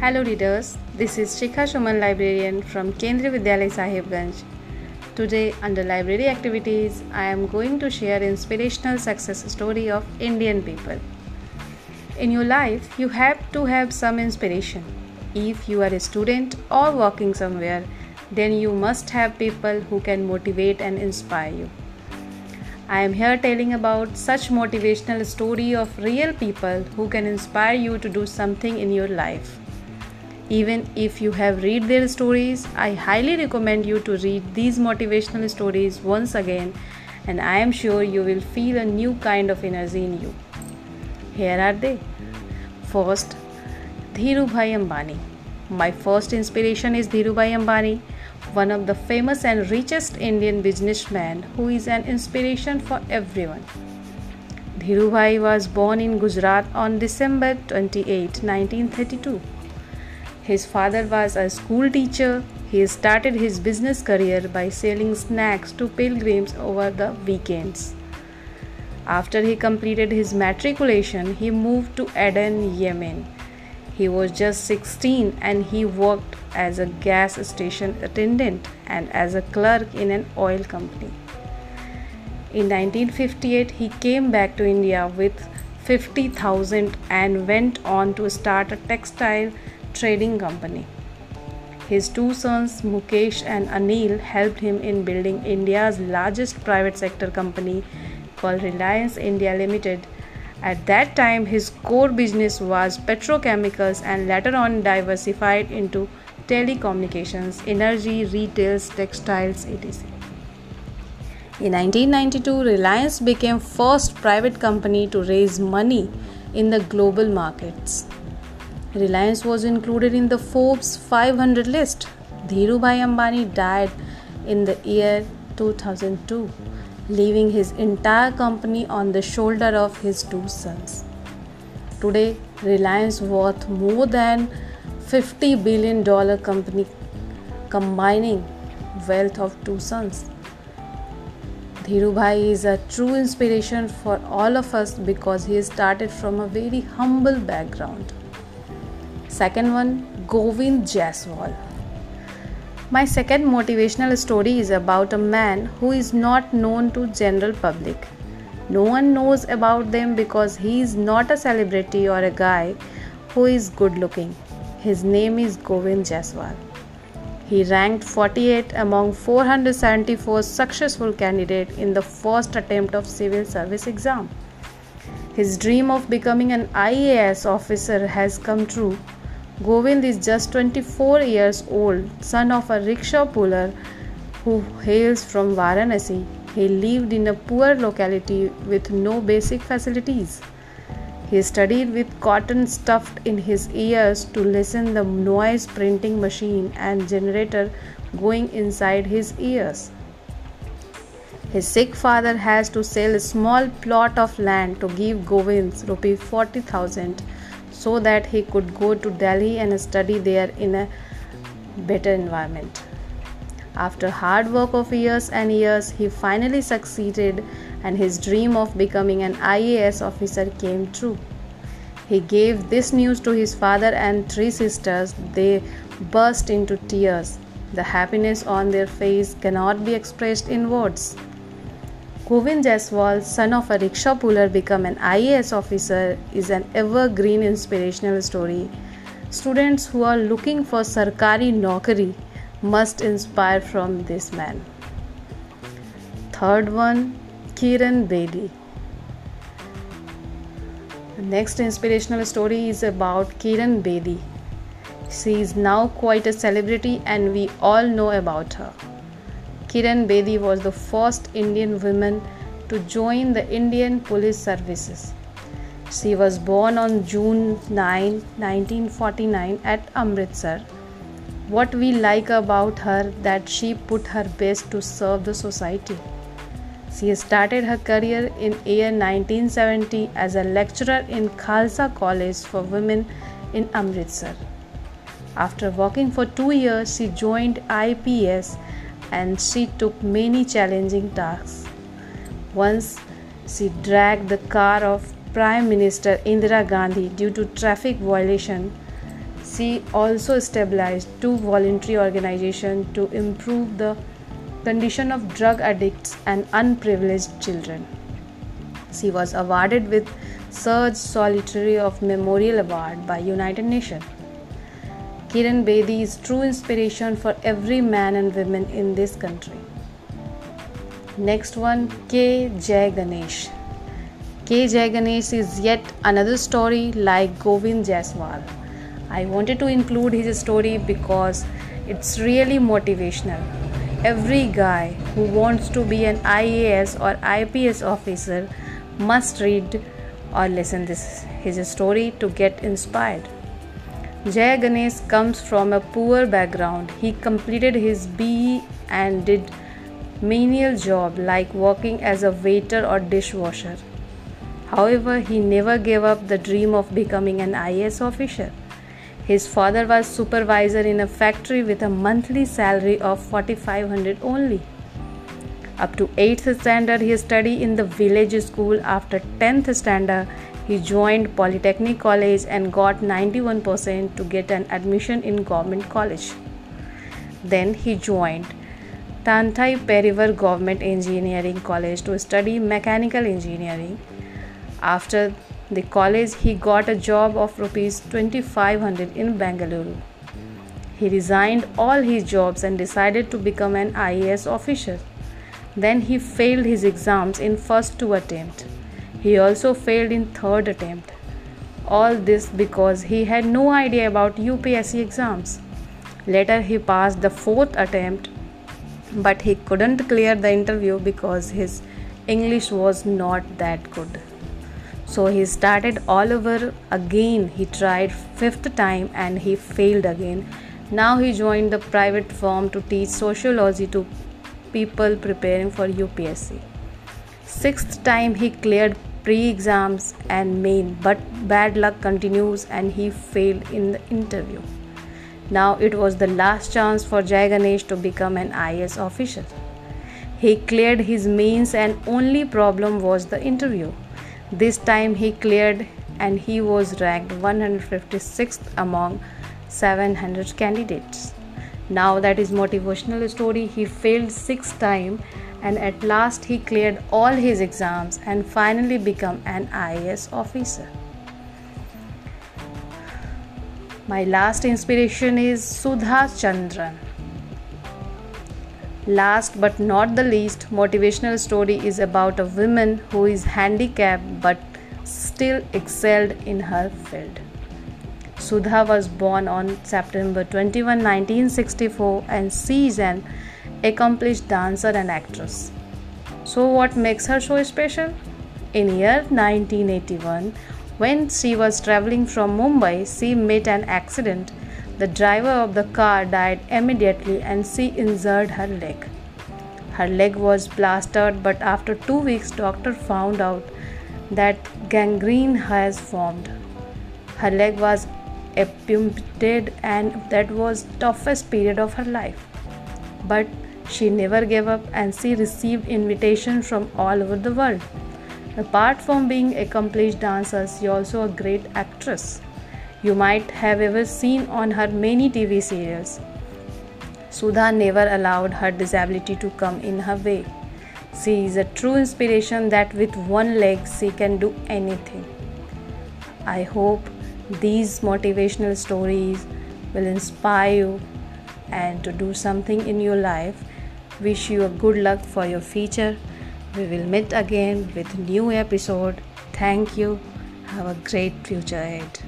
Hello readers, this is Shikha Shuman librarian from Kendriya Vidyalaya Sahibganj. Today under library activities, I am going to share inspirational success story of Indian people. In your life, you have to have some inspiration. If you are a student or working somewhere, then you must have people who can motivate and inspire you. I am here telling about such motivational story of real people who can inspire you to do something in your life. Even if you have read their stories, I highly recommend you to read these motivational stories once again and I am sure you will feel a new kind of energy in you. Here are they. First, Dhirubhai Ambani. My first inspiration is Dhirubhai Ambani one of the famous and richest Indian businessmen who is an inspiration for everyone. Dhirubhai was born in Gujarat on December 28, 1932. His father was a school teacher. He started his business career by selling snacks to pilgrims over the weekends. After he completed his matriculation, he moved to Aden, Yemen he was just 16 and he worked as a gas station attendant and as a clerk in an oil company. In 1958, he came back to India with 50,000 and went on to start a textile trading company. His two sons, Mukesh and Anil, helped him in building India's largest private sector company called Reliance India Limited at that time, his core business was petrochemicals and later on diversified into telecommunications, energy, retails, textiles, etc. In 1992, Reliance became first private company to raise money in the global markets. Reliance was included in the Forbes 500 list. Dhirubhai Ambani died in the year 2002 leaving his entire company on the shoulder of his two sons. Today, Reliance worth more than 50 billion dollar company combining wealth of two sons. Dhirubhai is a true inspiration for all of us because he started from a very humble background. Second one, Govind Jaiswal. My second motivational story is about a man who is not known to general public. No one knows about them because he is not a celebrity or a guy who is good looking. His name is Govind Jaiswal. He ranked 48 among 474 successful candidates in the first attempt of civil service exam. His dream of becoming an IAS officer has come true Govind is just 24 years old, son of a rickshaw puller who hails from Varanasi. He lived in a poor locality with no basic facilities. He studied with cotton stuffed in his ears to listen the noise printing machine and generator going inside his ears. His sick father has to sell a small plot of land to give Govind rupee 40,000 so that he could go to Delhi and study there in a better environment. After hard work of years and years, he finally succeeded and his dream of becoming an IAS officer came true. He gave this news to his father and three sisters. They burst into tears. The happiness on their face cannot be expressed in words. Govind Jaiswal, son of a rickshaw puller, become an IAS officer is an evergreen inspirational story. Students who are looking for Sarkari Naukri must inspire from this man. Third one, Kiran Bedi. Next inspirational story is about Kiran Bedi. She is now quite a celebrity and we all know about her. Kiran Bedi was the first Indian woman to join the Indian Police Services. She was born on June 9, 1949 at Amritsar. What we like about her that she put her best to serve the society. She started her career in year 1970 as a lecturer in Khalsa College for Women in Amritsar. After working for 2 years, she joined IPS and she took many challenging tasks. Once, she dragged the car of Prime Minister Indira Gandhi due to traffic violation. She also established two voluntary organizations to improve the condition of drug addicts and unprivileged children. She was awarded with Serge Sotiroff Memorial Award by United Nations. Kiran Bedi is true inspiration for every man and woman in this country. Next one K. Jay Ganesh. K. Jay Ganesh is yet another story like Govind Jaiswal. I wanted to include his story because it's really motivational. Every guy who wants to be an IAS or IPS officer must read or listen this his story to get inspired. Jay Ganesh comes from a poor background. He completed his BE and did menial job like working as a waiter or dishwasher. However, he never gave up the dream of becoming an IAS officer. His father was supervisor in a factory with a monthly salary of 4500 only. Up to 8th standard he studied in the village school. After 10th standard he joined Polytechnic College and got 91% to get an admission in government college. Then he joined Thanthai Periyar Government Engineering College to study mechanical engineering. After the college, he got a job of rupees 2500 in Bangalore. He resigned all his jobs and decided to become an IAS officer. Then he failed his exams in first two attempts. He also failed in third attempt. All this because he had no idea about UPSC exams. Later he passed the fourth attempt but he couldn't clear the interview because his English was not that good. So he started all over again. He tried fifth time and he failed again. Now he joined the private firm to teach sociology to people preparing for UPSC. Sixth time he cleared pre-exams and main but bad luck continues and he failed in the interview. Now it was the last chance for Jay to become an IS officer. He cleared his mains and only problem was the interview. This time he cleared and he was ranked 156th among 700 candidates. Now that is motivational story. He failed six time and at last he cleared all his exams and finally become an IAS officer. My last inspiration is Sudha Chandran. Last but not the least, motivational story is about a woman who is handicapped but still excelled in her field. Sudha was born on September 21, 1964, and she is an accomplished dancer and actress. So, what makes her so special? In year 1981, when she was traveling from Mumbai, she met an accident. The driver of the car died immediately and she injured her leg. Her leg was plastered, but after two weeks, doctor found out that gangrene has formed. Her leg was amputated, and that was toughest period of her life. But she never gave up, and she received invitations from all over the world. Apart from being accomplished dancer, she also a great actress. You might have ever seen on her many TV serials. Sudha never allowed her disability to come in her way. She is a true inspiration that with one leg she can do anything. I hope these motivational stories will inspire you and to do something in your life. Wish you a good luck for your future we will meet again with new episode. Thank you. Have a great future ahead.